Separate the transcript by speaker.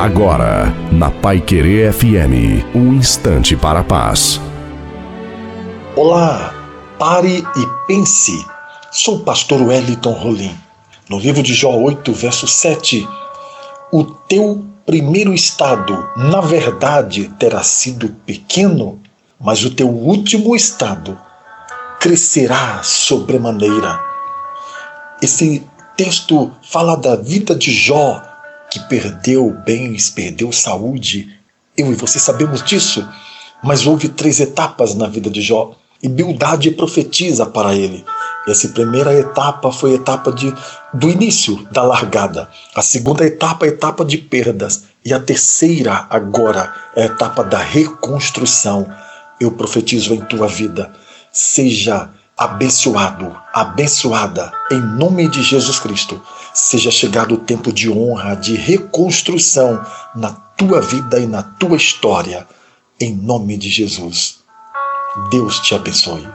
Speaker 1: Agora, na Pai Querer FM, um instante para a paz.
Speaker 2: Olá, pare e pense. Sou o pastor Wellington Rolim. No livro de Jó 8, verso 7, o teu primeiro estado, na verdade, terá sido pequeno, mas o teu último estado crescerá sobremaneira. Esse texto fala da vida de Jó, que perdeu bens, perdeu saúde. Eu e você sabemos disso, mas houve três etapas na vida de Jó e Bildade profetiza para ele. Essa primeira etapa foi a etapa de, do início da largada. A segunda etapa é a etapa de perdas. E a terceira, agora, é a etapa da reconstrução. Eu profetizo em tua vida. Seja abençoado, abençoada, em nome de Jesus Cristo. Seja chegado o tempo de honra, de reconstrução na tua vida e na tua história, em nome de Jesus. Deus te abençoe.